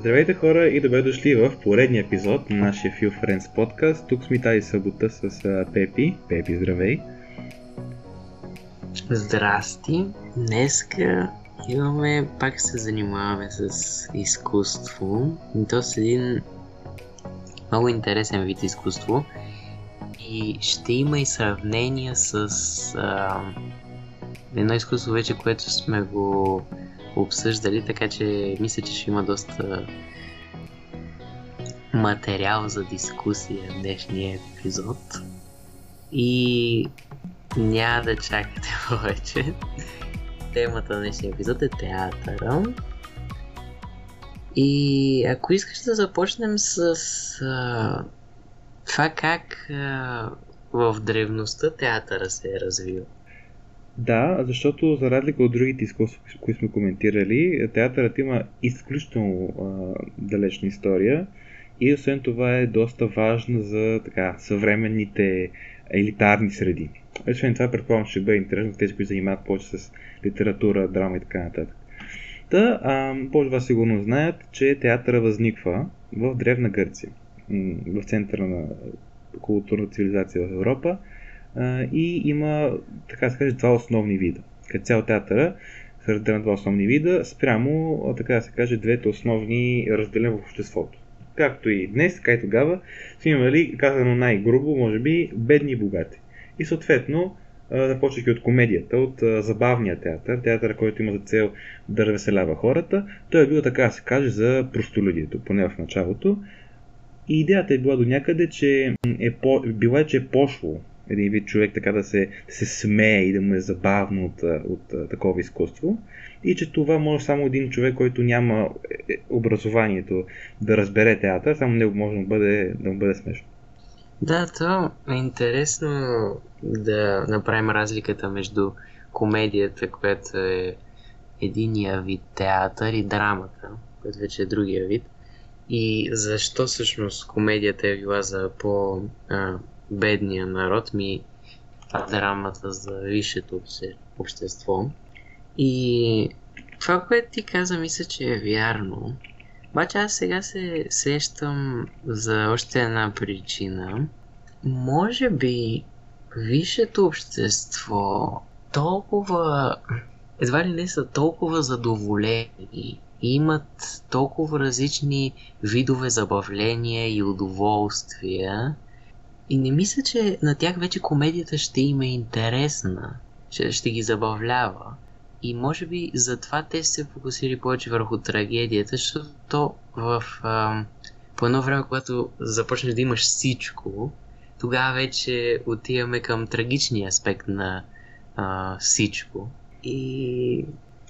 Здравейте хора и добре дошли в поредния епизод на нашия Few Friends подкаст. Тук сме тази събота с Пепи. Пепи, здравей! Здрасти! Днеска имаме, пак се занимаваме с изкуство. И то с един много интересен вид изкуство. И ще има и сравнения с а, едно изкуство вече, което сме го обсъждали, така че мисля, че ще има доста материал за дискусия в днешния епизод. И няма да чакате повече. Темата на днешния епизод е театъра. И ако искаш да започнем с а, това как а, в древността театъра се е развил. Да, защото за разлика от другите изкуства, които сме коментирали, театърът има изключително а, далечна история и освен това е доста важна за така, съвременните елитарни среди. Освен това, предполагам, ще бъде интересно тези, които занимават повече с литература, драма и така нататък. Та, а, повече вас сигурно знаят, че театъра възниква в Древна Гърция, в центъра на културна цивилизация в Европа и има, така да се каже, два основни вида. Като цял театъра се разделя на два основни вида, спрямо, така да се каже, двете основни разделения в обществото. Както и днес, така и тогава, сме имали, казано най-грубо, може би, бедни и богати. И съответно, започвайки от комедията, от забавния театър, театър, който има за цел да развеселява хората, той е бил, така да се каже, за простолюдието, поне в началото. И идеята е била до някъде, че е по, била, че е пошло един вид човек така да се, се смее и да му е забавно от, от, такова изкуство. И че това може само един човек, който няма е, е, образованието да разбере театър, само него може да му бъде, да му бъде смешно. Да, то е интересно да направим разликата между комедията, която е единия вид театър и драмата, която вече е другия вид. И защо всъщност комедията е била за по бедния народ, ми драмата за висшето общество. И това, което ти каза, мисля, че е вярно. Обаче аз сега се сещам за още една причина. Може би висшето общество толкова едва ли не са толкова задоволени и имат толкова различни видове забавления и удоволствия, и не мисля, че на тях вече комедията ще им е интересна, че ще ги забавлява. И може би затова те се фокусирали повече върху трагедията, защото в, а, по едно време, когато започнеш да имаш всичко, тогава вече отиваме към трагичния аспект на а, всичко. И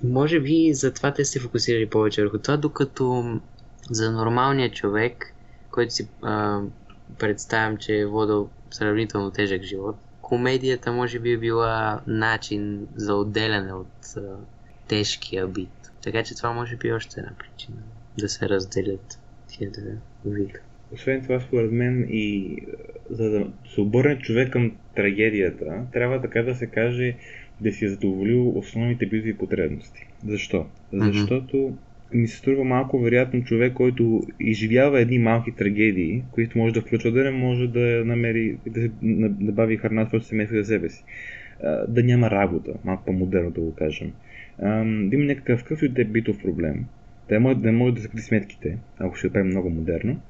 може би затова те се фокусирали повече върху това, докато за нормалния човек, който си а, представям, че е водил сравнително тежък живот. Комедията може би е била начин за отделяне от а, тежкия бит. Така че това може би е още една причина да се разделят тия две вида. Освен това, според мен и за да се обърне човек към трагедията, трябва така да се каже да си е задоволил основните битови потребности. Защо? Защото ми се струва малко вероятно човек, който изживява едни малки трагедии, които може да включва да не може да намери, да набави храна в семейство за себе си. Да няма работа, малко по-модерно да го кажем. Да има някакъв какъв и да е битов проблем. Да може да, може да закри сметките, ако ще правим много модерно.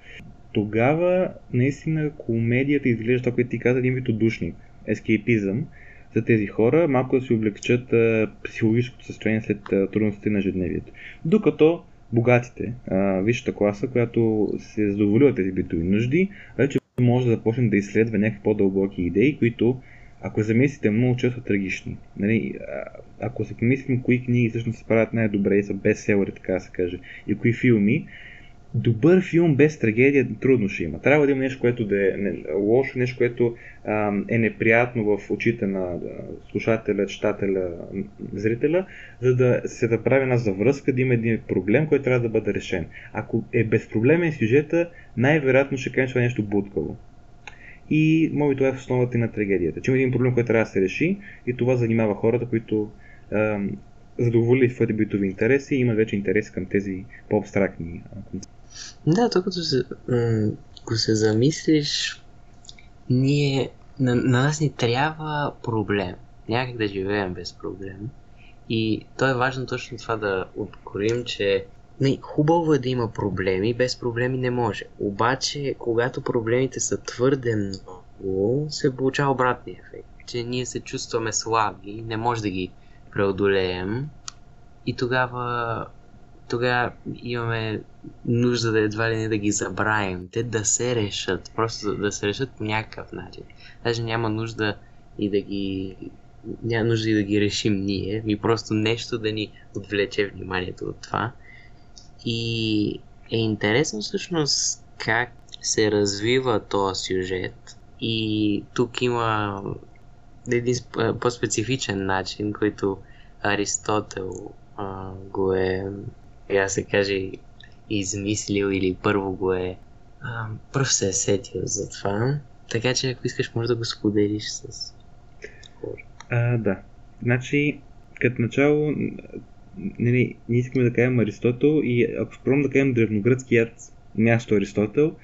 Тогава наистина комедията изглежда това, което ти каза, един вид отдушник, ескейпизъм, за тези хора, малко да си облегчат а, психологическото състояние след а, трудностите на ежедневието. Докато богатите, а, висшата класа, която се задоволила тези битови нужди, вече може да започне да изследва някакви по-дълбоки идеи, които ако замислите много често трагични. Нали, ако се помислим кои книги всъщност се правят най-добре и са бестселери, така да се каже, и кои филми, добър филм без трагедия трудно ще има. Трябва да има нещо, което да е лошо, нещо, което а, е неприятно в очите на слушателя, читателя, зрителя, за да се направи една завръзка, да има един проблем, който трябва да бъде решен. Ако е безпроблемен сюжета, най-вероятно ще кажем, че е нещо будкаво. И може това е в основата и на трагедията. Че има един проблем, който трябва да се реши и това занимава хората, които задоволи своите битови интереси и имат вече интерес към тези по-абстрактни концепти. Да, то като се, ако се замислиш, ние, на, на нас ни трябва проблем. Някак да живеем без проблем. И то е важно точно това да откроим, че не, хубаво е да има проблеми, без проблеми не може. Обаче, когато проблемите са твърде много, се получава обратния ефект. Че ние се чувстваме слаби, не може да ги преодолеем и тогава тогава имаме нужда да едва ли не да ги забравим. Те да се решат, просто да се решат по някакъв начин. Даже няма нужда и да ги няма нужда и да ги решим ние, ми просто нещо да ни отвлече вниманието от това. И е интересно всъщност как се развива този сюжет и тук има един по-специфичен начин, който Аристотел а, го е, я се каже, измислил или първо го е а, пръв се е сетил за това. Така че ако искаш може да го споделиш с хора. А, да. Значи, като начало, нали, ние искаме да кажем Аристотел и ако спробвам да кажем древногръцкият място Аристотел,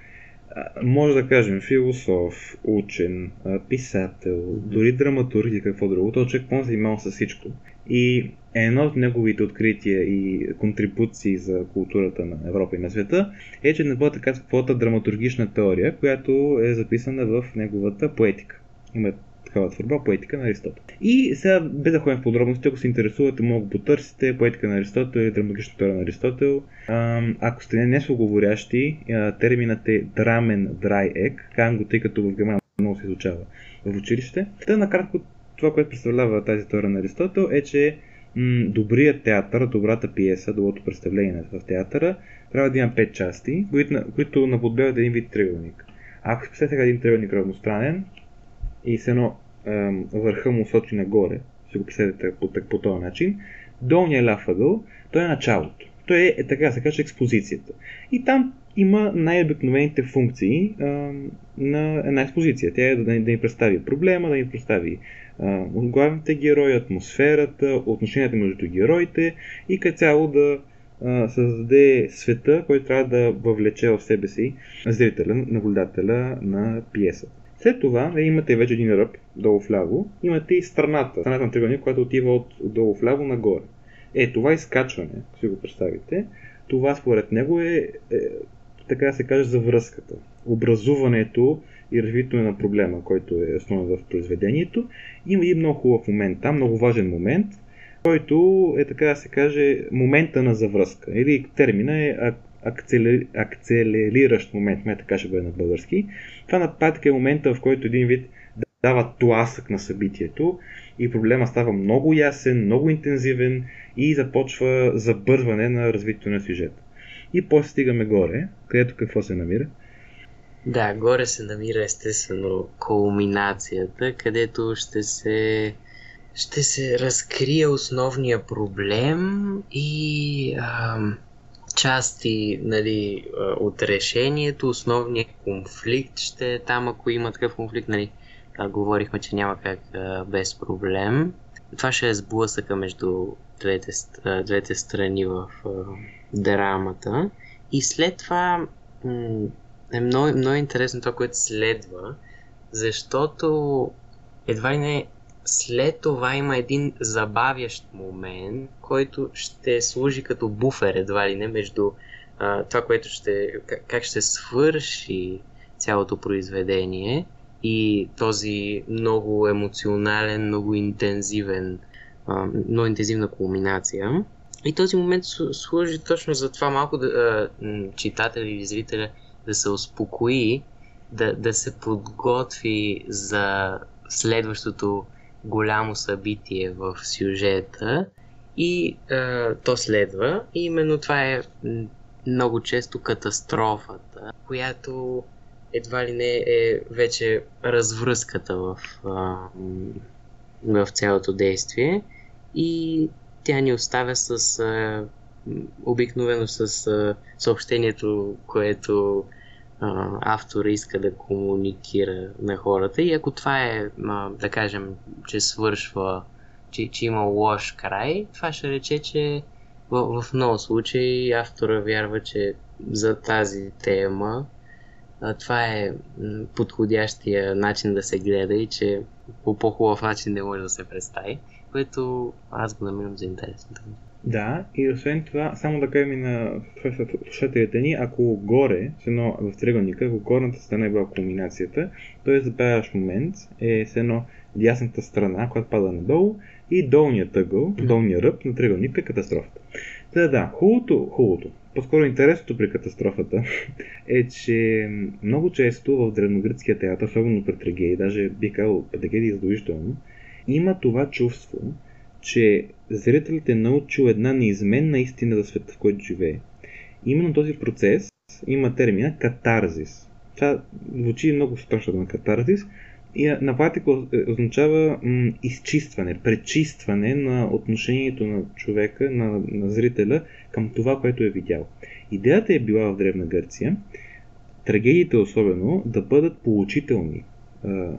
може да кажем философ, учен, писател, дори драматург и какво друго. Той човек може да имал с всичко. И едно от неговите открития и контрибуции за културата на Европа и на света е, че не бъде така каквото драматургична теория, която е записана в неговата поетика. Има такава творба, поетика на Аристотел. И сега, без да ходим в подробности, ако се интересувате, мога да потърсите поетика на Аристотел и драматургична теория на Аристотел. Ако сте не говорящи, терминът е драмен драй ек, казвам го тъй като в Германия много се изучава в училище. Та накратко това, което представлява тази теория на Аристотел е, че м- добрият театър, добрата пиеса, доброто представление в театъра трябва да има пет части, които, които наподбяват един вид триъгълник. Ако си представите един триъгълник равностранен и с едно върха му сочи нагоре, си го представите по, по този начин, долният ляв ъгъл, той е началото. Той е, е така се каже, експозицията. И там има най-обикновените функции а, на една експозиция. Тя е да, да ни представи проблема, да ни представи а, главните герои, атмосферата, отношенията между героите и като цяло да а, създаде света, който трябва да въвлече в себе си зрителя, наблюдателя на пиесата. След това е, имате вече един ръб долу вляво, имате и страната, страната на триъгълник, която отива от долу вляво нагоре. Е, това изкачване, ако си го представите, това според него е, е така да се каже, за връзката. Образуването и развитието на проблема, който е основен в произведението. Има и много хубав момент там, много важен момент, който е така да се каже момента на завръзка. Или термина е акцелер... акцелериращ момент, ме така ще бъде на български. Това на практика е момента, в който един вид дава тласък на събитието и проблема става много ясен, много интензивен и започва забързване на развитието на сюжета. И после стигаме горе, където какво се намира? Да, горе се намира естествено кулминацията, където ще се ще се разкрие основния проблем и а, части нали, от решението, основният конфликт ще е там, ако има такъв конфликт, нали, а, говорихме, че няма как а, без проблем. Това ще е сблъсъка между двете, двете страни в а, драмата. И след това м- е много, много интересно това, което следва, защото едва ли не след това има един забавящ момент, който ще служи като буфер едва ли не между а, това, което ще, как ще свърши цялото произведение и този много емоционален, много интензивен, а, много интензивна кулминация. И този момент служи точно за това малко да, читателя или зрителя да се успокои, да, да се подготви за следващото голямо събитие в сюжета и а, то следва. И именно това е много често катастрофата, която едва ли не е вече развръзката в, в цялото действие и тя ни оставя с обикновено с съобщението, което а, автора иска да комуникира на хората и ако това е, а, да кажем, че свършва че, че има лош край, това ще рече, че в, в много случаи автора вярва, че за тази тема а, това е подходящия начин да се гледа и че по по-хубав начин не може да се представи, което аз го намирам за интересно. Да, и освен това, само да кажем и на слушателите ни, ако горе, с едно в триъгълника, ако горната страна е била кулминацията, т.е. забавящ момент е с едно дясната страна, която пада надолу и долният ъгъл, долният ръб на триъгълника е катастрофата. Та да, хубавото, хубавото, по-скоро интересното при катастрофата е, че много често в древногръцкия театър, особено при трагедии, даже бих казал трагедии задължително, има това чувство, че зрителите е научил една неизменна истина за света, в който живее. Именно този процес има термина катарзис. Това звучи много страшно на катарзис, и на практика е, означава м- изчистване, пречистване на отношението на човека, на, на зрителя към това, което е видял. Идеята е била в Древна Гърция, трагедиите особено, да бъдат получителни а,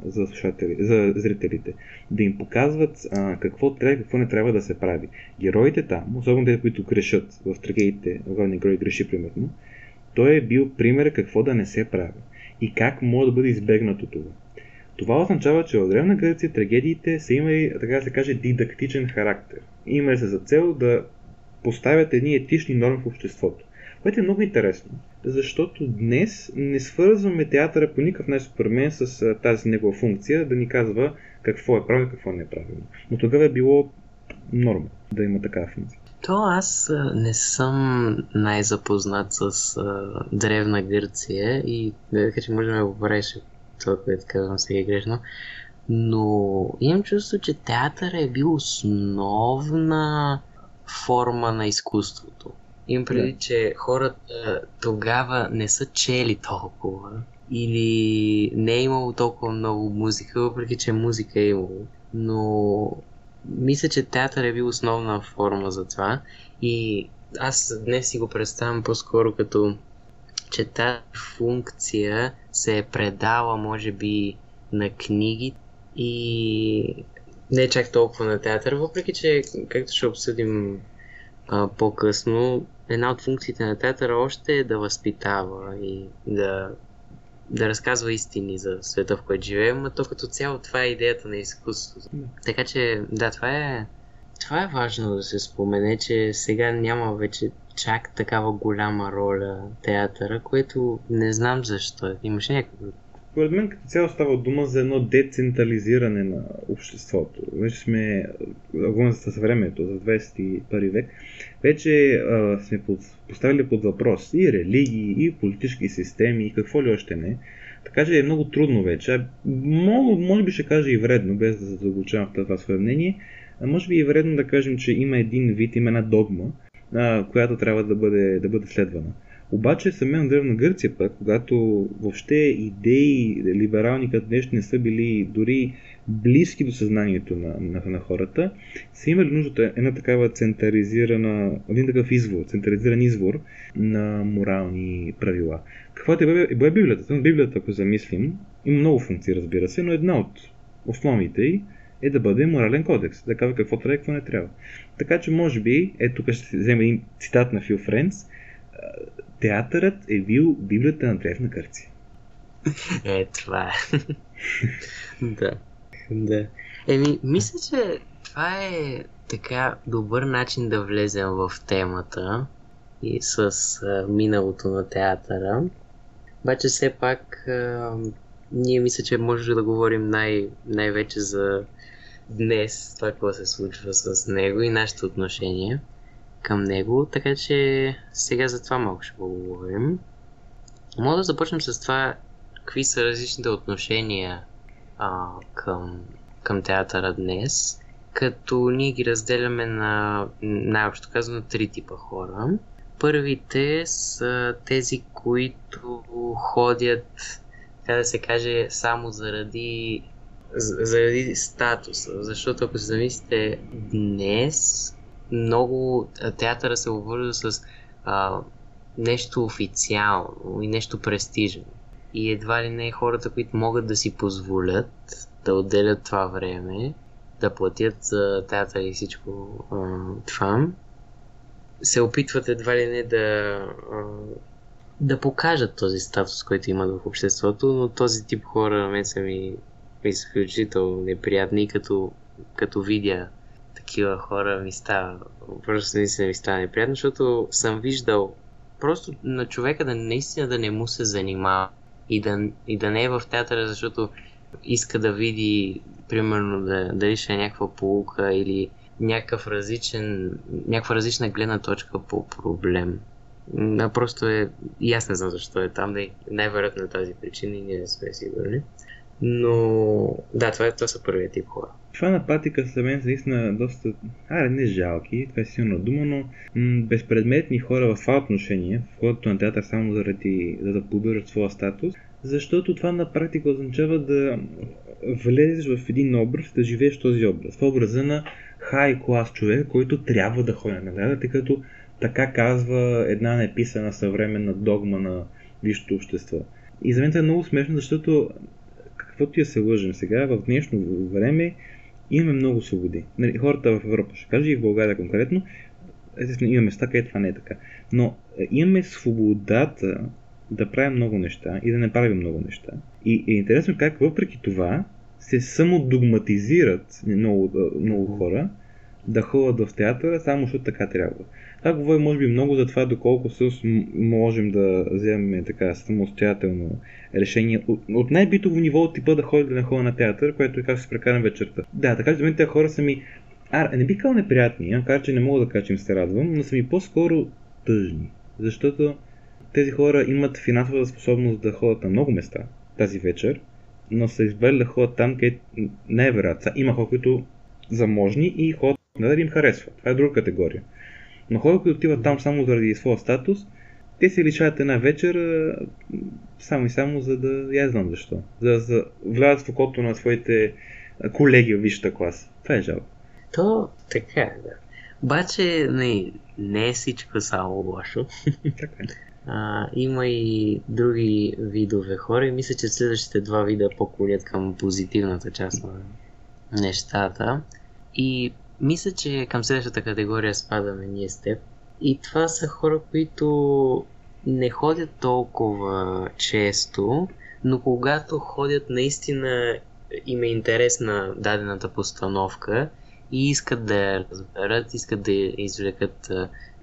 за, слушатели, за зрителите. Да им показват а, какво трябва какво не трябва да се прави. Героите там, особено тези, които грешат в трагедиите, главният герой греши примерно, той е бил пример какво да не се прави и как може да бъде избегнато това. Това означава, че в Древна Гърция трагедиите са имали, така да се каже, дидактичен характер. Имали се за цел да поставят едни етични норми в обществото. Което е много интересно, защото днес не свързваме театъра по никакъв начин, според мен, с тази негова функция да ни казва какво е правилно и какво не е правилно. Но тогава е било норма да има такава функция. То аз не съм най-запознат с а, Древна Гърция и така че може да ме поправиш това, което казвам сега е грешно. Но имам чувство, че театър е бил основна форма на изкуството. Имам преди, yeah. че хората тогава не са чели толкова или не е имало толкова много музика, въпреки че музика е имало. Но мисля, че театър е бил основна форма за това и аз днес си го представям по-скоро като че тази функция се е предала, може би, на книги и не чак толкова на театър, въпреки че, както ще обсъдим а, по-късно, една от функциите на театъра още е да възпитава и да, да разказва истини за света, в който живеем, а то като цяло това е идеята на изкуството. Така че, да, това е, това е важно да се спомене, че сега няма вече чак такава голяма роля театъра, което не знам защо. Имаше някакъв според мен като цяло става дума за едно децентрализиране на обществото. Вече сме, говорим за времето, за 21 век, вече а, сме под, поставили под въпрос и религии, и политически системи, и какво ли още не. Така че е много трудно вече. Може, може би ще кажа и вредно, без да задълбочавам в това свое мнение. А може би и вредно да кажем, че има един вид, има една догма, а, която трябва да бъде, да бъде следвана. Обаче самия Древна Гърция пък, когато въобще идеи либерални като днес не са били дори близки до съзнанието на, на, на хората, са имали нужда една такава централизирана, един такъв извор, централизиран извор на морални правила. Каква е, е Библията? Библията, ако замислим, има много функции, разбира се, но една от основните й е да бъде морален кодекс, да казва какво трябва и какво не трябва. Така че, може би, ето тук ще взема един цитат на Фил Френц, театърът е бил Библията на Древна Гърция. Е, това е. да. Да. Еми, мисля, че това е така добър начин да влезем в темата и с а, миналото на театъра. Обаче все пак а, ние мисля, че може да говорим най- най-вече за днес, това какво се случва с него и нашето отношение към него, така че сега за това малко ще поговорим. Мога да започнем с това, какви са различните отношения а, към, към театъра днес, като ние ги разделяме на, най-общо казано, три типа хора. Първите са тези, които ходят, така да се каже, само заради заради статуса. Защото ако се замислите днес, много театъра се обвързва с а, нещо официално и нещо престижно. И едва ли не хората, които могат да си позволят да отделят това време, да платят за театър и всичко а, това, се опитват едва ли не да, а, да покажат този статус, който имат в обществото, но този тип хора на мен са ми изключително неприятни, като, като видя такива хора ми става, просто наистина ми става неприятно, защото съм виждал просто на човека да наистина да не му се занимава и да, и да не е в театъра, защото иска да види, примерно, да, дали ще е някаква полука или някакъв различен, някаква различна гледна точка по проблем. А просто е... И аз не знам защо е там, да най-вероятно на тази причина и ние не сме сигурни. Но да, това, е, това са първият тип хора. Това на патика за мен са наистина доста, аре не жалки, това е силна дума, но м- безпредметни хора в това отношение, в ходото на театър само заради за да поддържат своя статус, защото това на практика означава да влезеш в един образ, да живееш този образ. В образа на хай клас човек, който трябва да ходи на театър, тъй като така казва една неписана съвременна догма на висшето общество. И за мен това е много смешно, защото каквото я се лъжим сега, в днешно време имаме много свободи. Нали, хората в Европа ще кажа и в България конкретно, естествено има места, където това не е така. Но е, имаме свободата да правим много неща и да не правим много неща. И е интересно как въпреки това се самодогматизират много, много хора да ходят в театъра, само защото така трябва. Това говори може би много за това доколко с можем да вземем така самостоятелно решение от, от най-битово ниво от типа да ходя не ходя на театър, което е как се прекарам вечерта. Да, така че за мен тези хора са ми а, не би казал неприятни, кажа, че не мога да кажа, че им се радвам, но са ми по-скоро тъжни. Защото тези хора имат финансовата способност да ходят на много места тази вечер, но са избрали да ходят там, където не е вероятно. Има хора, които заможни и ходят да им харесва. Това е друга категория. Но хора, които отиват там само заради своя статус, те се лишават една вечер само и само за да... Я знам защо. За да влязат в окото на своите колеги в висшата класа. Това е жалко. То така е, да. Обаче не, не е всичко само лошо. така е. А, има и други видове хора и мисля, че следващите два вида по-колят към позитивната част на нещата. И мисля, че към следващата категория спадаме ние с теб. И това са хора, които не ходят толкова често, но когато ходят наистина им е интерес на дадената постановка и искат да я разберат, искат да извлекат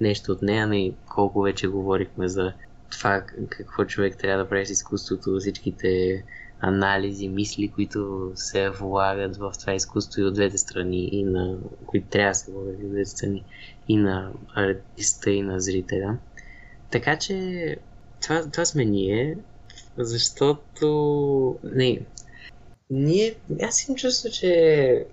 нещо от нея, не колко вече говорихме за това какво човек трябва да прави с изкуството, всичките анализи, мисли, които се влагат в това изкуство и от двете страни, и на които трябва да се влагат и от двете страни, и на артиста, и на зрителя. Така че това, това сме ние, защото не, ние, аз им чувствам, че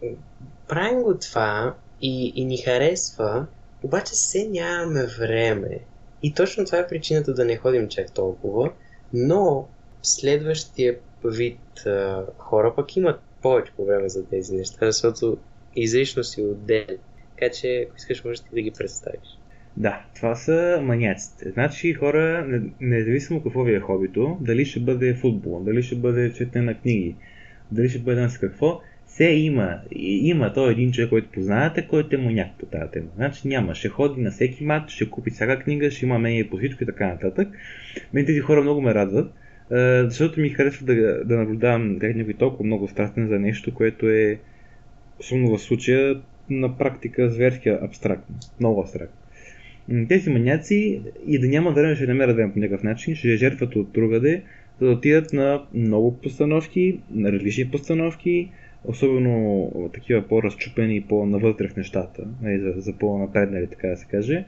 правим го това и, и ни харесва, обаче все нямаме време. И точно това е причината да не ходим чак толкова, но следващия вид а, хора пък имат повече време за тези неща, защото изрично си отделен. Така че, ако искаш, можеш да ги представиш. Да, това са маняците. Значи хора, независимо какво ви е хобито, дали ще бъде футбол, дали ще бъде четене на книги, дали ще бъде с какво, все има, има то един човек, който познавате, който е маняк по тази тема. Значи няма, ще ходи на всеки матч, ще купи всяка книга, ще има мнение по всичко и така нататък. Мен тези хора много ме радват, защото ми харесва да, да наблюдавам как някой толкова много страстен за нещо, което е, особено в случая, на практика зверски абстрактно, много абстрактно. Тези маняци и да няма време ще намерят време по някакъв начин, ще жертват от другаде, за да отидат на много постановки, на различни постановки, особено такива по-разчупени и по-навътре в нещата, нали, за, за по-напреднали, така да се каже.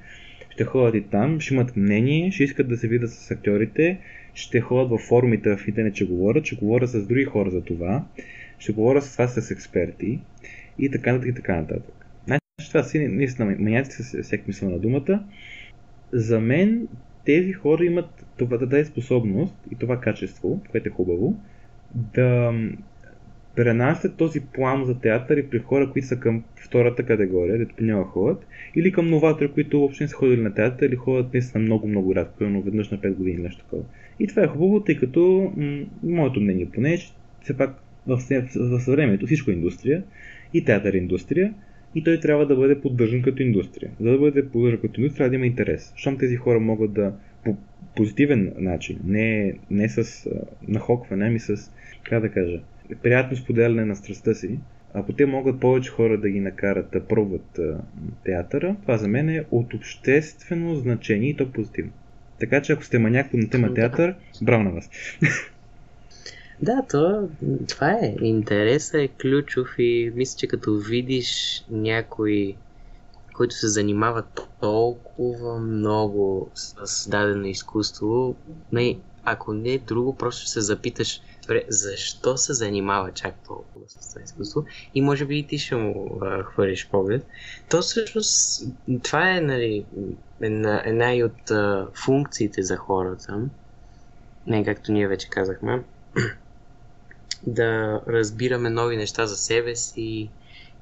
Ще ходят и там, ще имат мнение, ще искат да се видят с актьорите, ще ходят във форумите в интернет, че говорят, ще говорят с други хора за това, ще говорят с вас с експерти и така нататък и така нататък. Значи това си наистина маняци с всеки мисъл на думата. За мен тези хора имат това, тази способност и това качество, което е хубаво, да пренасят този план за театър и при хора, които са към втората категория, дето няма ходят, или към новатори, които въобще не са ходили на театър или ходят наистина много, много рядко, но веднъж на 5 години нещо такова. И това е хубаво, тъй като м- моето мнение поне е, че все пак в, съвремето всичко е индустрия и театър е индустрия и той трябва да бъде поддържан като индустрия. За да бъде поддържан като индустрия, трябва да има интерес. Щом тези хора могат да по позитивен начин, не, не с нахокване, ами с, как да кажа, приятно споделяне на страстта си, ако те могат повече хора да ги накарат да пробват а, театъра, това за мен е от обществено значение и то позитивно. Така че ако сте маняк на тема театър, браво на вас. Да, то, това е. Интересът е ключов и мисля, че като видиш някой, който се занимава толкова много с дадено изкуство, не, ако не е друго, просто ще се запиташ защо се занимава чак толкова с това изкуство и може би и ти ще му а, хвърлиш поглед. То всъщност това е нали, една, една и от а, функциите за хората, не както ние вече казахме, да разбираме нови неща за себе си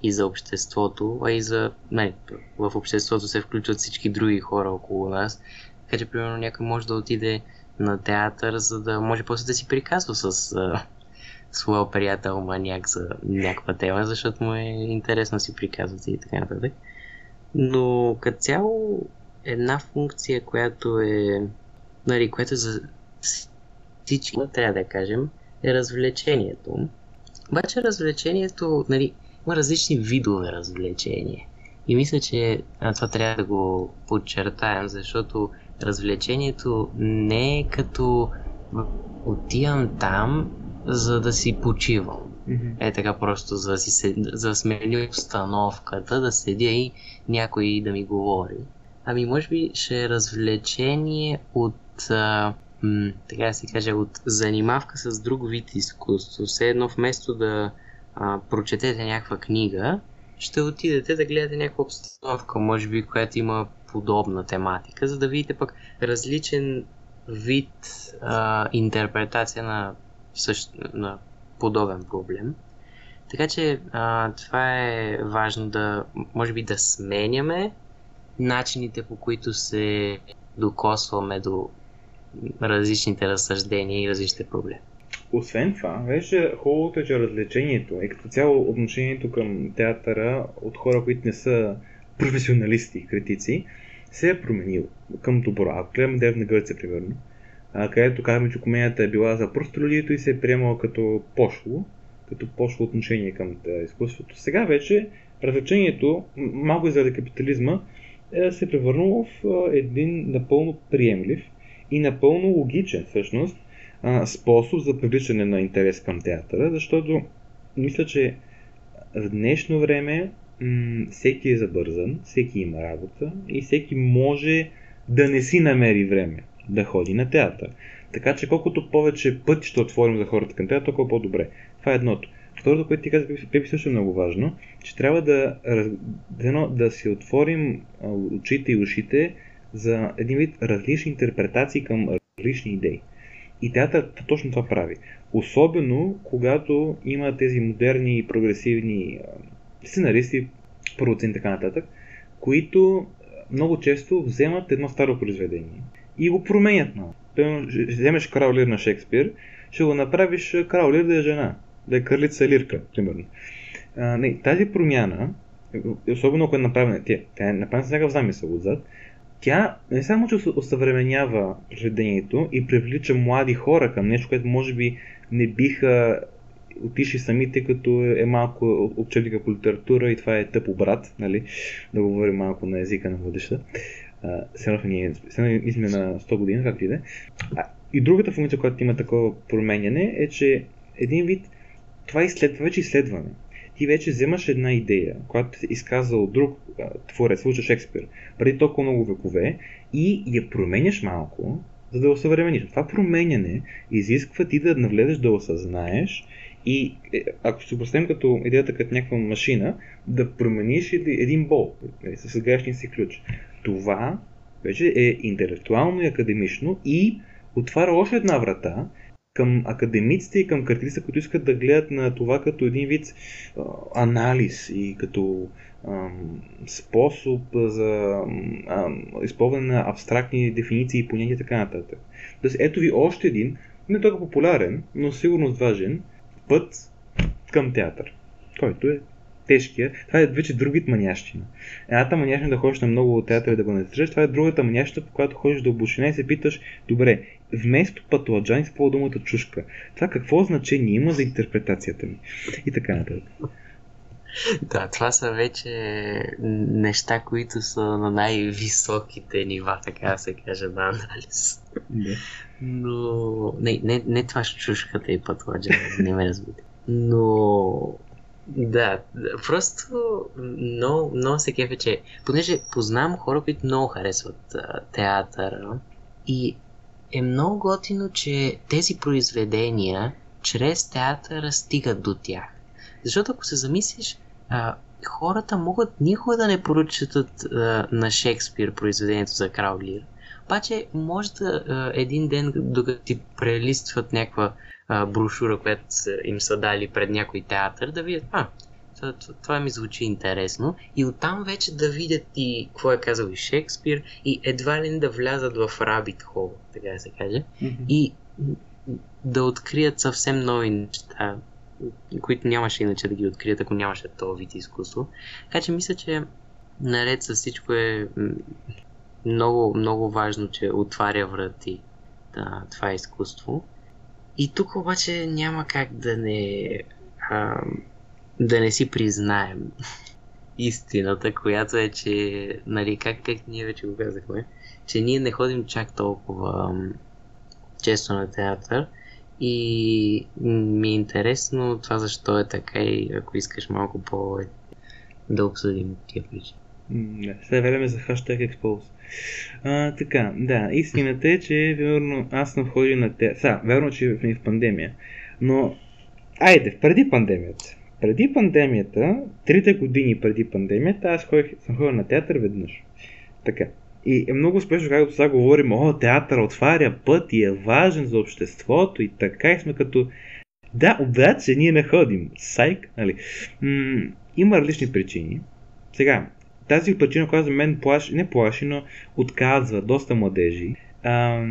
и за обществото, а и за... Не, в обществото се включват всички други хора около нас. Така че, примерно, някой може да отиде на театър, за да може после да си приказва с а, своя приятел маняк за някаква тема, защото му е интересно си приказват и така нататък. Но като цяло една функция, която е нали, която е за всички, трябва да кажем, е развлечението. Обаче развлечението, нали, има различни видове развлечение. И мисля, че това трябва да го подчертаем, защото развлечението не е като отивам там, за да си почивам. Mm-hmm. Е така просто, за да, си, за да смени обстановката, да седя и някой да ми говори. Ами може би ще е развлечение от а, м- така да се каже, от занимавка с друг вид изкуство. Все едно вместо да а, прочетете някаква книга, ще отидете да гледате някаква обстановка, може би, която има подобна тематика, за да видите пък различен вид а, интерпретация на, същ, на подобен проблем. Така че а, това е важно да, може би, да сменяме начините по които се докосваме до различните разсъждения и различните проблеми. Освен това, вече хубавото е, че развлечението и като цяло отношението към театъра от хора, които не са професионалисти, критици, се е променило към добро. Ако гледаме Древна Гърция, примерно, а, където казваме, че комедията е била за простолюдието и се е приемала като пошло, като пошло отношение към изкуството. Сега вече развлечението, малко и заради капитализма, е, се е превърнало в един напълно приемлив и напълно логичен всъщност способ за привличане на интерес към театъра, защото мисля, че в днешно време м- всеки е забързан, всеки има работа и всеки може да не си намери време да ходи на театър. Така че колкото повече пъти ще отворим за хората към театър, толкова по-добре. Това е едното. Второто, което ти каза, Пепи, също е много важно, че трябва да, да, да си отворим очите и ушите за един вид различни интерпретации към различни идеи. И театърът точно това прави. Особено когато има тези модерни и прогресивни сценаристи, продуценти и така нататък, които много често вземат едно старо произведение и го променят. Примерно, вземеш Крал Лир на Шекспир, ще го направиш Крал Лир да е жена, да е кралица Лирка, примерно. А, не, тази промяна, особено ако е направена, тя, тя е направена с някакъв замисъл отзад, тя не само, че осъвременява произведението и привлича млади хора към нещо, което може би не биха отишли сами, тъй като е малко учебника по литература и това е тъпо брат, нали? да говорим малко на езика на младеща. Все ние сме на 100 години, както и да е. И другата функция, която има такова променяне е, че един вид това изследва, вече изследване ти вече вземаш една идея, която е изказал друг творец, случай Шекспир, преди толкова много векове и я променяш малко, за да осъвремениш. Това променяне изисква ти да навлезеш да осъзнаеш и е, ако се представим като идеята като някаква машина, да промениш един бол нали, с сегашния си ключ. Това вече е интелектуално и академично и отваря още една врата, към академиците и към критиците, които искат да гледат на това като един вид анализ и като способ за използване на абстрактни дефиниции и понятия и така нататък. Тоест, ето ви още един, не толкова популярен, но сигурно важен път към театър, който е тежкия. Това е вече другит манящина. Едната манящина да ходиш на много театъри да го не това е другата манящина, по която ходиш до обучение и се питаш, добре, вместо патоладжан използва думата чушка. Това какво значение има за интерпретацията ми? И така нататък. Да, това са вече неща, които са на най-високите нива, така да се каже, на анализ. Да. Но... Не, не, не това с чушката и патоладжан, не ме разбите. Но да, просто много, много се кефе, че понеже познавам хора, които много харесват а, театъра и е много готино, че тези произведения чрез театъра стигат до тях. Защото ако се замислиш, а, хората могат никога да не поручат а, на Шекспир произведението за Крал Лир. Обаче може да а, един ден, докато ти прелистват някаква а, брошура, която им са дали пред някой театър, да видят, а, това, това ми звучи интересно. И оттам вече да видят и какво е казал и Шекспир и едва ли не да влязат в Рабит Хол, така да се каже. Mm-hmm. И да открият съвсем нови неща, които нямаше иначе да ги открият, ако нямаше този вид изкуство. Така че мисля, че наред с всичко е много, много важно, че отваря врати да, това изкуство. И тук обаче няма как да не а, да не си признаем истината, която е, че, нали, как, как ние вече го казахме, че ние не ходим чак толкова често на театър и ми е интересно това защо е така и ако искаш малко по да обсъдим тия причини. Да, сега време за хаштаг Expose. Така, да, истината е, че верно, аз съм ходил на театър. Сега, верно, че сме в пандемия, но айде, преди пандемията. Преди пандемията, трите години преди пандемията, аз ходих, съм ходил на театър веднъж. Така. И е много успешно, както сега говорим, о, театър отваря път и е важен за обществото и така и сме като... Да, обаче ние не ходим. Сайк, нали? М- има различни причини. Сега, тази причина, която за мен плаши, не плаши, но отказва доста младежи, а,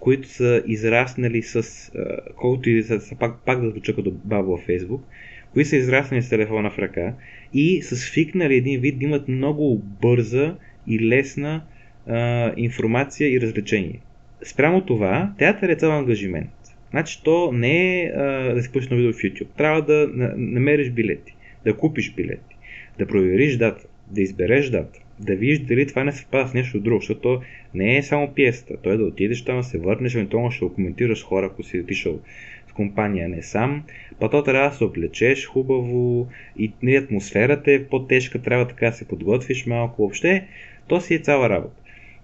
които са израснали с, колкото и са, са пак, пак да звуча като баба във Фейсбук, които са израснали с телефона в ръка и са свикнали един вид да имат много бърза и лесна а, информация и развлечение. Спрямо това, театър е цял ангажимент. Значи то не е а, да си пуснеш видео в YouTube. Трябва да на, намериш билети, да купиш билети, да провериш дата, да избереш дата, да видиш дали това не съвпада с нещо друго, защото не е само пиесата. Той е да отидеш там, да се върнеш, евентуално ще го коментираш хора, ако си отишъл в компания, не сам. Па то трябва да се облечеш хубаво и нали, атмосферата е по-тежка, трябва така да се подготвиш малко. Въобще, то си е цяла работа.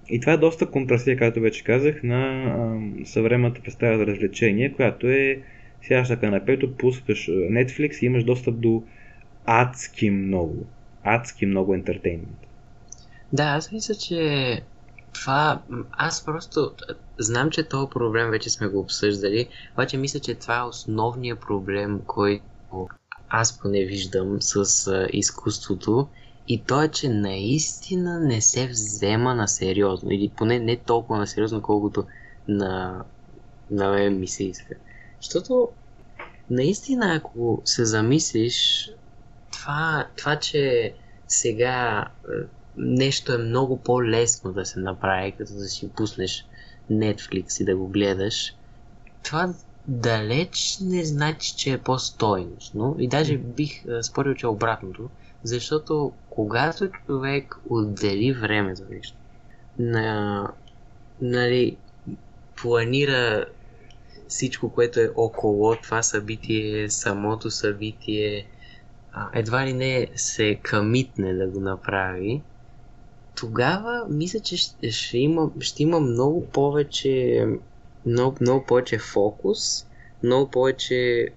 И това е доста контрастия, както вече казах, на ам, съвременната представа за развлечение, която е сядаш на канапето, пускаш Netflix и имаш достъп до адски много, адски много ентертеймент. Да, аз мисля, че това, аз просто знам, че този проблем вече сме го обсъждали, обаче мисля, че това е основният проблем, който аз поне виждам с а, изкуството и то е, че наистина не се взема на сериозно или поне не толкова на сериозно, колкото на, на мен ми се иска. Защото наистина, ако се замислиш, това, това че сега нещо е много по-лесно да се направи, като да си пуснеш Netflix и да го гледаш, това далеч не значи, че е по-стойностно. И даже бих спорил, че е обратното, защото когато човек отдели време за нещо, на, нали, планира всичко, което е около това събитие, самото събитие, едва ли не се камитне да го направи, тогава мисля, че ще, ще, има, ще има много повече много, много повече фокус, много повече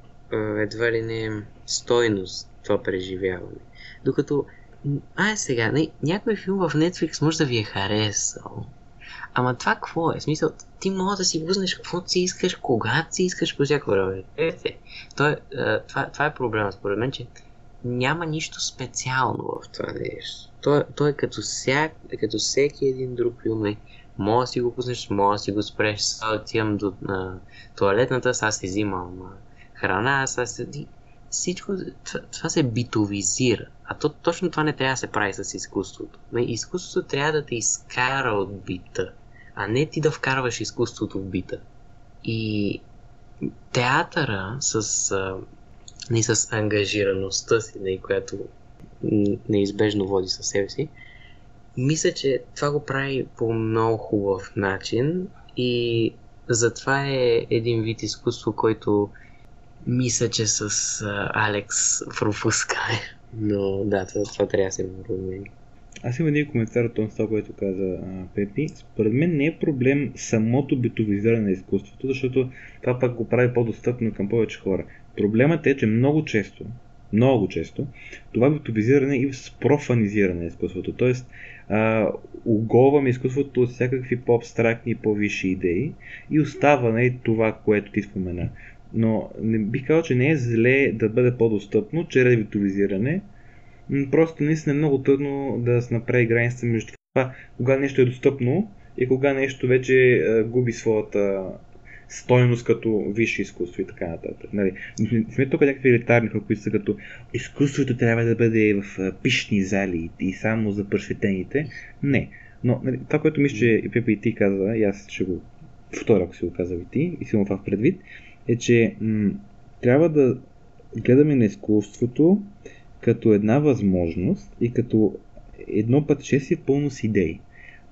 едва ли не стойност това преживяване. Докато, ай сега, някой филм в Netflix може да ви е харесал, Ама това какво е? Смисъл, ти може да си пуснеш каквото си искаш, когато си искаш по всяко време. Е, е. Това, това, това е проблема според мен, че няма нищо специално в това нещо. Той, той е като, всяк, като всеки един друг филм. Може да си го пуснеш, може да си го спреш. Сега отивам до на туалетната, сега си взимам храна, сега си... всичко това, това се битовизира. А то, точно това не трябва да се прави с изкуството. Изкуството трябва да те изкара от бита, а не ти да вкарваш изкуството в бита. И театъра с, не с ангажираността си, не, която неизбежно води със себе си, мисля, че това го прави по много хубав начин и затова е един вид изкуство, който мисля, че с а, Алекс пропускаме. Но да, това, това трябва да се промени. Аз имам един коментар от това, което каза а, Пепи. Според мен не е проблем самото битовизиране на изкуството, защото това пак го прави по-достъпно към повече хора. Проблемът е, че много често, много често, това битовизиране и спрофанизиране на изкуството. Тоест, а, оголваме изкуството от всякакви по-абстрактни и по-висши идеи и остава не, това, което ти спомена. Но не бих казал, че не е зле да бъде по-достъпно чрез витовизиране. Просто наистина е много трудно да се направи граница между това, кога нещо е достъпно и кога нещо вече губи своята стойност като висше изкуство и така нататък. Нали, сме тук някакви елитарни хора, които са като изкуството трябва да бъде в пишни зали и само за просветените. Не. Но нали, това, което мисля, че Пепе и ти каза, и аз ще го вторя, ако си го казал и ти, и си му това в предвид, е, че м- трябва да гледаме на изкуството като една възможност и като едно пътешествие пълно с идеи,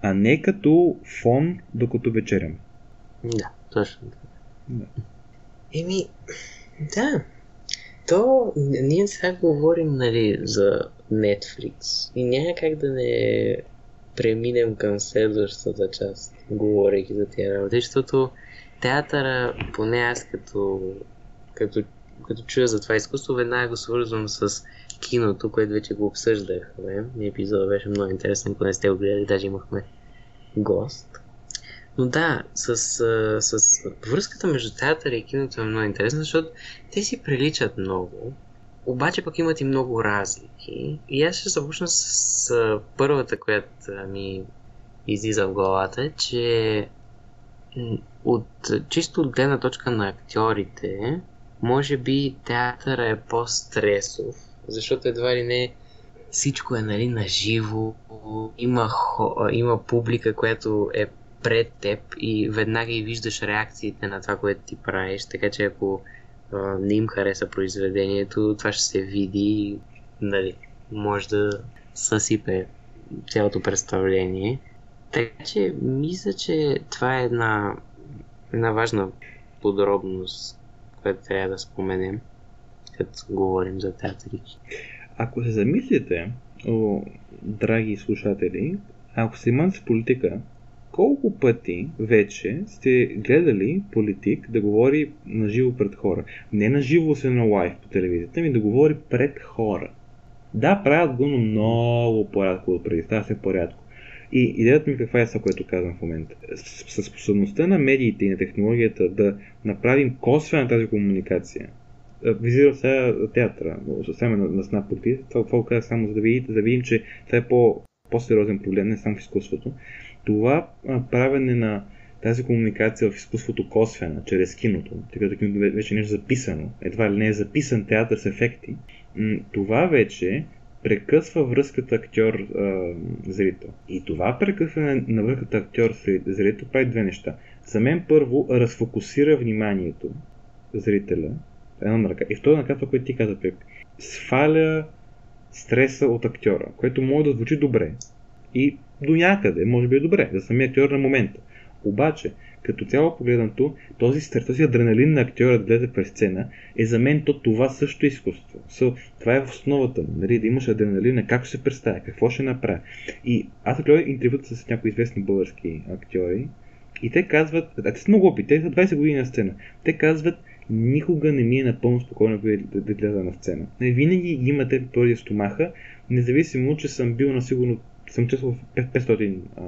а не като фон, докато вечерям. Да, точно Да. Еми, да. То, ние сега говорим, нали, за Netflix и няма как да не преминем към следващата част, говорейки за тия работи, защото театъра, поне аз като, като, като чуя за това изкуство, веднага го свързвам с киното, което вече го обсъждахме. Епизодът беше много интересен, ако не сте го гледали, даже имахме гост. Но да, с, с, с връзката между театъра и киното е много интересна, защото те си приличат много, обаче пък имат и много разлики. И аз ще започна с, с първата, която ми излиза в главата, че от чисто от гледна точка на актьорите, може би театъра е по-стресов, защото едва ли не всичко е нали, наживо, има, хо, има публика, която е пред теб и веднага и виждаш реакциите на това, което ти правиш, така че ако а, не им хареса произведението, това ще се види и нали, може да съсипе цялото представление. Така че мисля, че това е една, една важна подробност, която трябва да споменем, като говорим за театри. Ако се замислите, о, драги слушатели, ако се имат с политика, колко пъти вече сте гледали политик да говори на живо пред хора? Не на живо се на лайв по телевизията, ми да говори пред хора. Да, правят го, но много по-рядко от преди. Става се по-рядко. И идеята ми каква е това, което казвам в момента. С способността на медиите и на технологията да направим косвена тази комуникация, визирам сега театъра, съвсем на, на това, това казах само за да видите, да видим, че това е по, по-сериозен проблем, не само в изкуството. Това правене на тази комуникация в изкуството косвена, чрез киното, тъй като киното вече не е записано, едва ли не е записан театър с ефекти, това вече прекъсва връзката актьор-зрител. И това прекъсване на връзката актьор-зрител прави две неща. За мен първо разфокусира вниманието зрителя, една на ръка. И второ на това, което ти каза, Пеп, сваля стреса от актьора, което може да звучи добре. И до някъде, може би е добре, за самия актьор на момента. Обаче, като цяло погледнато, този стър, този адреналин на актьора да влезе през сцена е за мен то това също е изкуство. So, това е в основата нали, да имаш адреналина, как ще се представя, какво ще направя. И аз гледах интервюта с някои известни български актьори и те казват, а те са много опит, те са 20 години на сцена, те казват, никога не ми е напълно спокойно да, да, да гледа на сцена. Не, винаги имате този стомаха, независимо, че съм бил на сигурно, съм чесвал 500 а,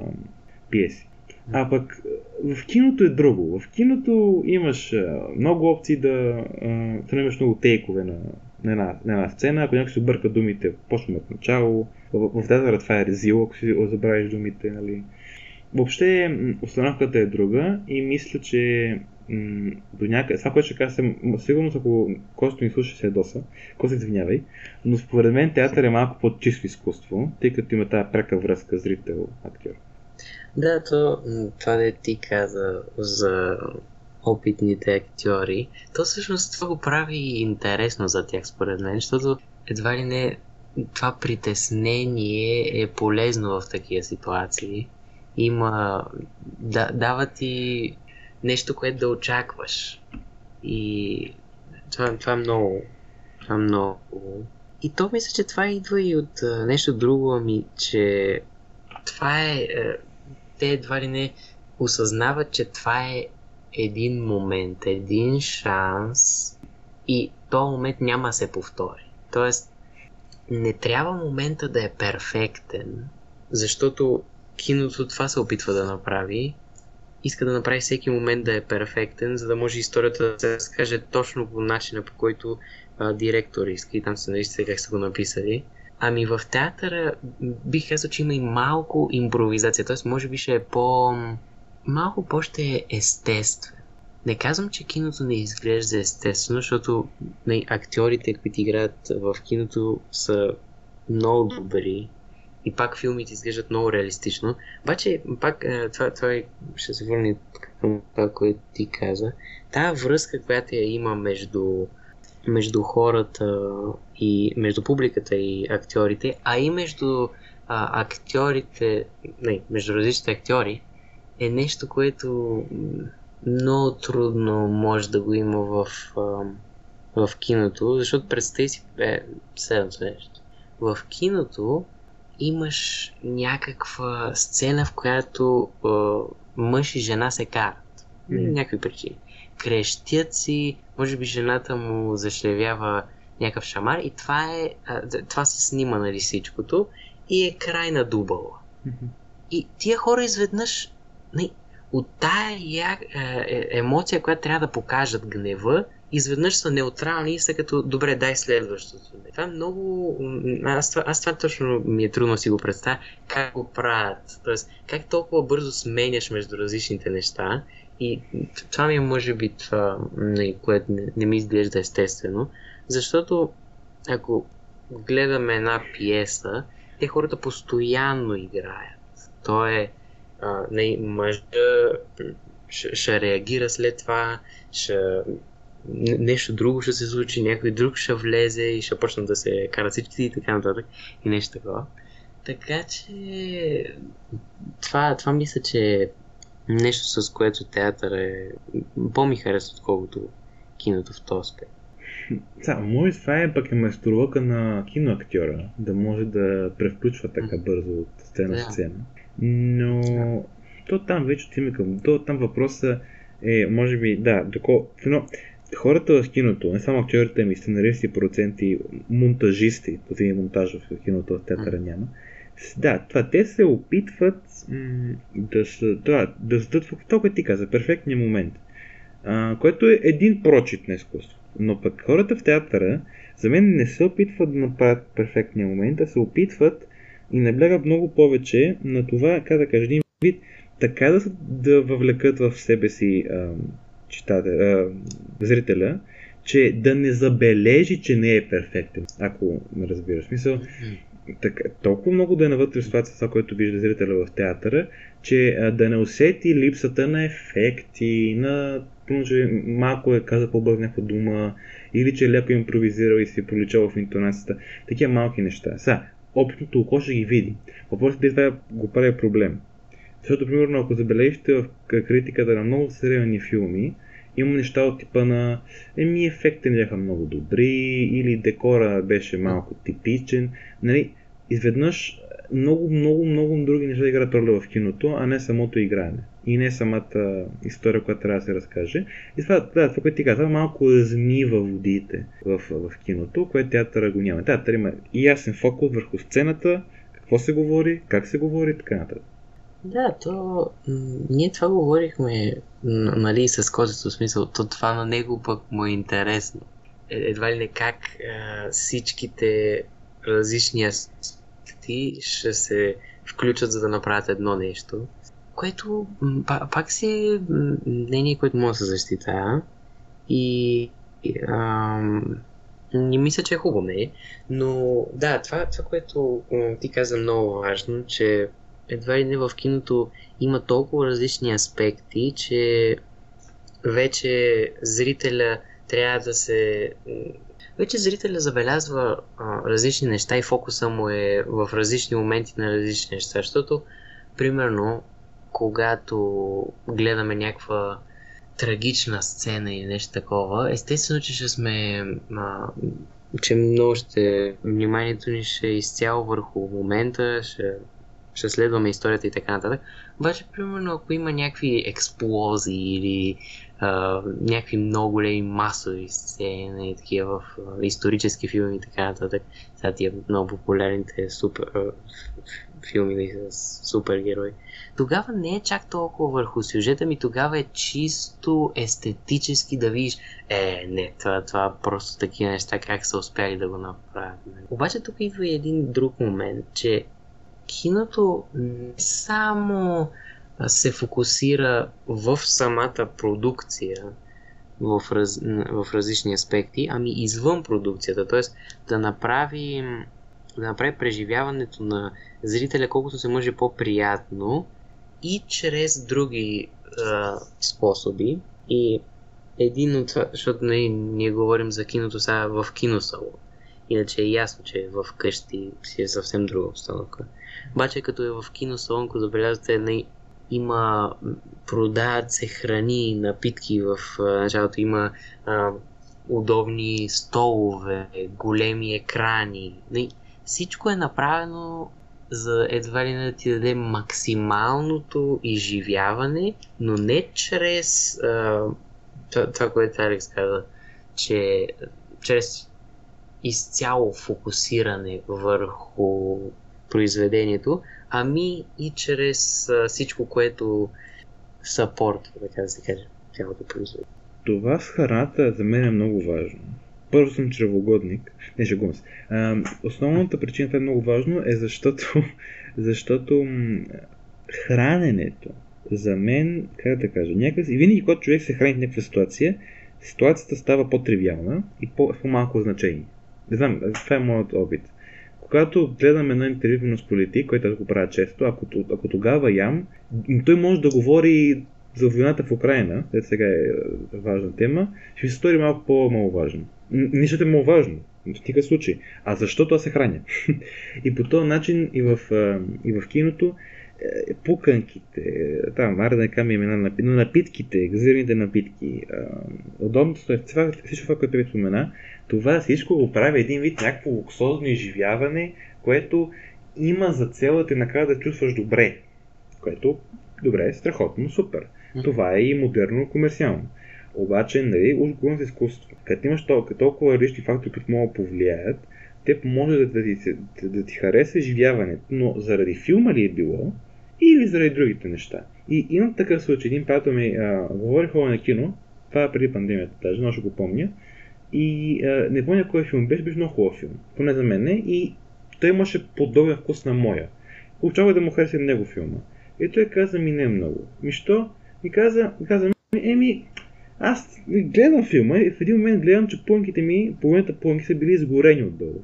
пиеси. А пък в киното е друго. В киното имаш а, много опции да снимаш много тейкове на, на, една, на една сцена. Ако някой се обърка думите, почваме от начало. В, в театъра това е резил, ако си забравиш думите. Нали. Въобще, установката е друга и мисля, че до някъде, това, което ще кажа, съм, сигурно ако Косто ни слуша се ядоса, Косто извинявай, но според мен театър е малко по-чисто изкуство, тъй като има тази пряка връзка зрител-актьор. Да, то, това да ти каза за опитните актьори, то всъщност това го прави интересно за тях, според мен, защото едва ли не това притеснение е полезно в такива ситуации. Има. Да, дава ти нещо, което да очакваш. И това, това е много. Това е много. И то мисля, че това идва и от а, нещо друго, ами, че това е. А, те едва ли не осъзнават, че това е един момент, един шанс и този момент няма да се повтори. Тоест, не трябва момента да е перфектен, защото киното това се опитва да направи. Иска да направи всеки момент да е перфектен, за да може историята да се разкаже точно по начина, по който а, директор иска и там се нарича как са го написали. Ами в театъра бих казал, че има и малко импровизация, т.е. може би ще е по... малко по-ще е естествен. Не казвам, че киното не изглежда естествено, защото не, актьорите, които играят в киното, са много добри и пак филмите изглеждат много реалистично. Обаче, пак, това, това е, ще се върне към това, което ти каза. Тая връзка, която я има между, между хората и между публиката и актьорите, а и между а, актьорите, не, между различните актьори, е нещо, което много трудно може да го има в, в киното, защото представи си е, следното нещо. В киното имаш някаква сцена, в която е, мъж и жена се карат. Mm-hmm. Някакви причини. Крещят си, може би жената му зашлевява някакъв шамар и това е, това се снима нали всичкото и е край на дубала. Mm-hmm. И тия хора изведнъж, не, от тая я, е, е, емоция, която трябва да покажат гнева, изведнъж са неутрални и са като, добре, дай следващото. Това е много... Аз това, аз това точно ми е трудно си го представя, как го правят. Тоест, как толкова бързо сменяш между различните неща и това ми е може би това, което не, не ми изглежда естествено, защото ако гледаме една пиеса, те хората постоянно играят. То е а, не, мъжа ще, ще реагира след това, ще, нещо друго ще се случи, някой друг ще влезе и ще почнат да се карат всички и така нататък и нещо такова. Така че това, това мисля, че е нещо с което театър е по-ми харесва, отколкото киното в този аспект. Да, може това е пък е майсторлъка на киноактьора, да може да превключва така бързо от сцена в сцена. Но то там вече отиваме към... То там въпроса е, може би, да, доко... Но, хората в киното, не само актьорите, ми сценаристи, продуценти, монтажисти, този монтаж в киното, в театъра няма. Да, това, те се опитват м- да, са, да, да зададат това, което ти каза, перфектния момент. А, което е един прочит на изкуство. Но пък хората в театъра, за мен не се опитват да направят перфектния момент, а се опитват и наблягат много повече на това, как да кажа, един вид, така да, да въвлекат в себе си а, читате, а, зрителя, че да не забележи, че не е перфектен, ако ме разбираш. Смисъл, така, толкова много да е навътре в ситуация, това, което вижда зрителя в театъра, че а, да не усети липсата на ефекти, на че малко е каза по-бързо някаква дума, или че леко импровизирал и си проличал в интонацията. Такива малки неща. Са, опитното око ще ги види. Въпросът е това го прави проблем. Защото, примерно, ако забележите в критиката на много сериални филми, има неща от типа на еми ефекти не бяха много добри или декора беше малко типичен. Нали, изведнъж много, много, много други неща играят роля в киното, а не самото игране. И не самата история, която трябва да се разкаже. И това, да, това което ти каза, малко размива водите в, в киното, което театъра го няма. Театър има и ясен фокус върху сцената, какво се говори, как се говори и така нататък. Да, то ние това говорихме, нали, с козето смисъл, то това на него пък му е интересно. Е, едва ли не как а, всичките различни аспекти ще се включат за да направят едно нещо, което пак си е мнение, което може да се защитава. И, и ам, не мисля, че е хубаво, не. Но да, това, това което ти каза много важно, че едва ли не в киното има толкова различни аспекти, че вече зрителя трябва да се... Вече зрителя забелязва а, различни неща и фокуса му е в различни моменти на различни неща, защото, примерно, когато гледаме някаква трагична сцена или нещо такова, естествено, че ще сме. А, че много ще. Вниманието ни ще е изцяло върху момента, ще, ще следваме историята и така нататък. Обаче, примерно, ако има някакви експлозии или а, някакви много големи масови сцени, такива в а, исторически филми и така нататък, сега тия много популярните супер, а, филми с супергерои, тогава не е чак толкова върху сюжета ми, тогава е чисто естетически да видиш, е, не, това, това просто такива неща, как са успяли да го направят. Обаче тук идва и един друг момент, че киното не само се фокусира в самата продукция, в, раз, в различни аспекти, ами извън продукцията, т.е. да направи да направи преживяването на зрителя колкото се може по-приятно и чрез други а, способи. И един от това, защото ние, нали, ние говорим за киното сега в киносалон. Иначе е ясно, че в къщи си е съвсем друга обстановка. Обаче като е в киносалон, ако нали, има, продават се храни, напитки в началото, има а, удобни столове, големи екрани. Не, всичко е направено за едва ли да ти даде максималното изживяване, но не чрез а, това, това, което Алекс каза, че чрез изцяло фокусиране върху произведението, ами и чрез всичко, което съпортва, така да се каже, цялото произведение. Това с храната за мен е много важно. Първо съм чревогодник. Не, шегувам се. Основната причина, това е много важно, е защото, защото храненето за мен, как да кажа, някакъв, и винаги когато човек се храни в някаква ситуация, ситуацията става по-тривиална и по- по-малко значение. Не знам, това е моят опит. Когато гледам едно интервю с политик, което аз го правя често, ако, ако тогава ям, той може да говори за войната в Украина, ето сега е важна тема, ще ви се стори малко по-маловажно. Нищо е маловажно, в никакъв случай, а защото аз се храня. и по този начин и в, и в киното е, пуканките, там, аре да кажем имена, но напитките, газираните напитки, удобното, това, всичко това, което ви спомена, това всичко го прави един вид някакво луксозно изживяване, което има за цел да те накара да чувстваш добре. Което, добре, страхотно, супер. Това е и модерно комерциално. Обаче, нали, уж за изкуство. Като имаш толкова, толкова различни фактори, които могат да повлияят, те може да, да, ти, да, да ти хареса изживяването, но заради филма ли е било, или заради другите неща. И имам такъв случай. Един приятел ми а, говори хора на кино, това е преди пандемията, даже, но ще го помня. И а, не помня кой филм беше, беше много хубав филм. Поне за мен не. И той имаше подобен вкус на моя. Получава да му хареса него филма. И той каза ми не много. Ми? И каза, каза еми, аз гледам филма и в един момент гледам, че плънките ми, половината плънки са били изгорени отдолу.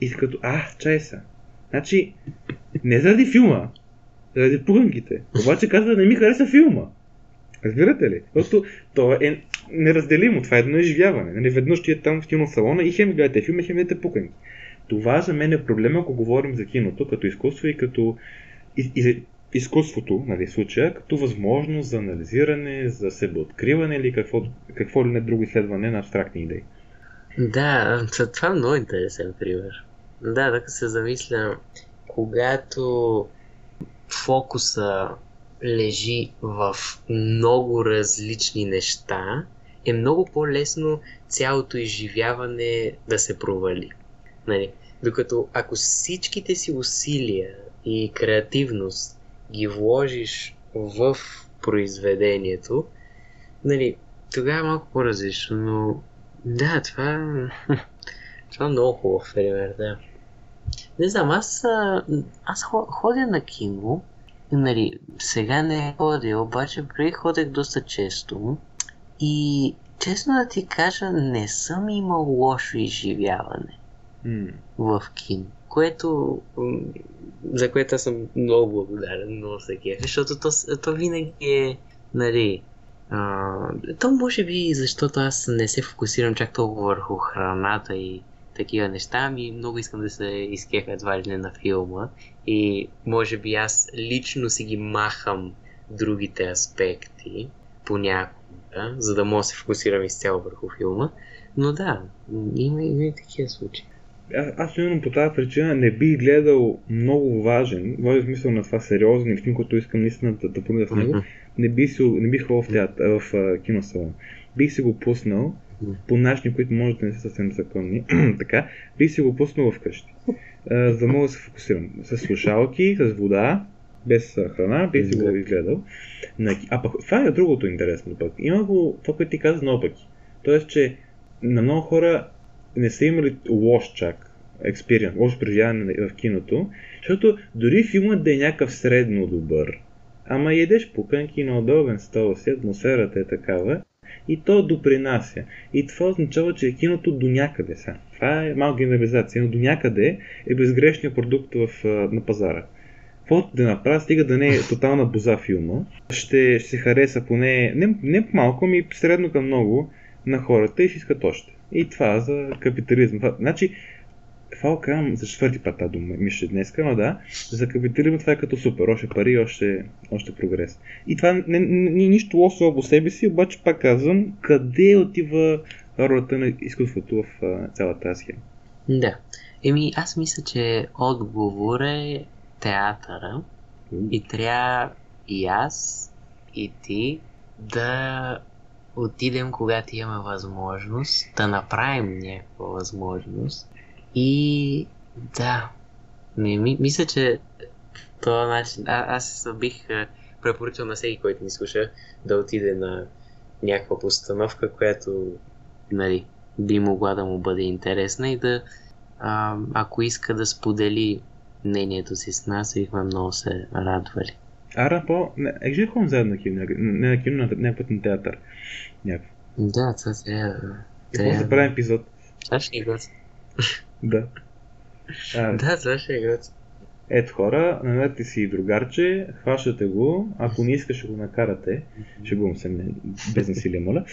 И като, а, чай са. Значи, не заради филма, заради плънките. Обаче казва, не ми хареса филма. Разбирате ли? Защото то е неразделимо. Това е едно изживяване. Нали, веднъж ти е там в киносалона и хем гледате филма, хем гледате пуканки. Това за мен е проблема, ако говорим за киното, като изкуство и като и, и, изкуството, нали, случая, като възможност за анализиране, за себеоткриване или какво, какво ли не друго изследване на абстрактни идеи. Да, това е много интересен пример. Да, така се замисля, когато фокуса лежи в много различни неща, е много по-лесно цялото изживяване да се провали. Нали? Докато ако всичките си усилия и креативност ги вложиш в произведението, нали, тогава е малко по-различно, но да, това, това е много хубав пример, да. Не знам, аз, аз ходя на кино нали, сега не ходя, обаче преди ходех доста често и честно да ти кажа, не съм имал лошо изживяване М. в кино, което за което аз съм много благодарен, много се кефя, защото то, то винаги е, нали, а, то може би защото аз не се фокусирам чак толкова върху храната и такива неща, ами много искам да се изкефя едва ли не на филма и може би аз лично си ги махам другите аспекти понякога, за да мога да се фокусирам изцяло върху филма, но да, има, има и такива случаи. Аз, аз именно по тази причина не бих гледал много важен, в смисъл на това сериозен филм, който искам наистина да, да помня в него, не бих, си, не бих ходил в, театър, в а, киносалон. Бих си го пуснал. По начини, които може да не са съвсем законни. така, бих си го пуснал вкъщи. А, за да мога да се фокусирам. С слушалки, с вода, без храна, бих си го Да. изгледал. А пък това е другото интересно пък. Има го, това, което ти каза пъти. Тоест, че на много хора не са имали лош чак експириенс, лошо преживяване в киното, защото дори филмът да е някакъв средно добър, ама ядеш пуканки на удобен стол, си атмосферата е такава, и то допринася. И това означава, че киното до някъде са. Това е малка генерализация, но до някъде е безгрешният продукт в, на пазара. Каквото да направя, стига да не е тотална боза филма, ще, ще се хареса поне не, не малко, ами средно към много на хората и ще искат още. И това за капитализъм. Значи, това казвам за четвърти път тази дума, мисля днеска, но да, за капитализма това е като супер, още пари, още, още прогрес. И това не, не, не нищо лошо по себе си, обаче пак казвам, къде отива ролята на изкуството в а, цялата тази схема. Да. Еми, аз мисля, че отговор е театъра и трябва и аз, и ти да отидем, когато имаме възможност, да направим някаква възможност и да, не, ми, мисля, че този начин, а, аз бих препоръчал на всеки, който ни слуша, да отиде на някаква постановка, която нали, би могла да му бъде интересна и да, а, ако иска да сподели мнението си с нас, бихме много се радвали. Ара по... Е, ще ходим заедно на кино, не на кино, на някакъв на театър. Някакъв. Да, това трябва. И може да правим епизод. Това ще е готино. Да. А, Да, това ще е готино. Ето хора, намерете си другарче, хващате го, ако не искаш ще го накарате, шегувам се, не, без насилие, моля,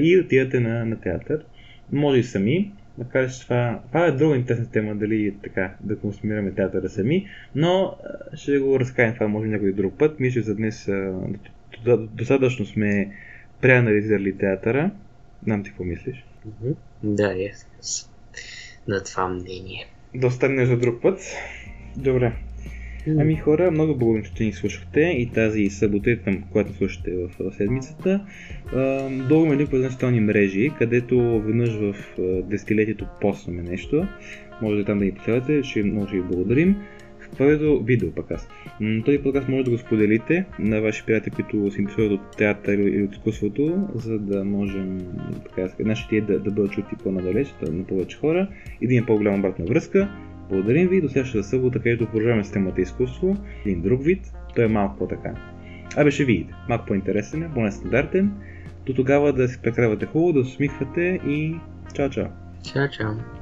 и отивате на, на театър. Може и сами, макар че това, това е друга интересна тема, дали е така да консумираме театъра сами, но ще го разкаем това може някой друг път. Мисля, за днес достатъчно сме преанализирали театъра. Знам ти какво мислиш. Да, съм на това мнение. Да останем за друг път. Добре. Ами хора, много благодарим, че ни слушахте и тази събота, когато слушате в седмицата. Долу има линкове на социални мрежи, където веднъж в десетилетието постваме нещо. Може да там да ни последвате, ще много ще ви благодарим. В първото видео. М, Този подкаст може да го споделите на ваши приятели, които се интересуват от театър или от изкуството, за да можем така, нашите идеи да, да бъдат чути по-надалеч, да- на повече хора и да има по-голяма обратна връзка. Благодарим ви до следващата събота, където продължаваме с темата изкуство. Един друг вид, той е малко по-така. Абе ще видите, малко по-интересен е, по-нестандартен. До тогава да си прекарвате хубаво, да се усмихвате и чао чао! Чао, чао.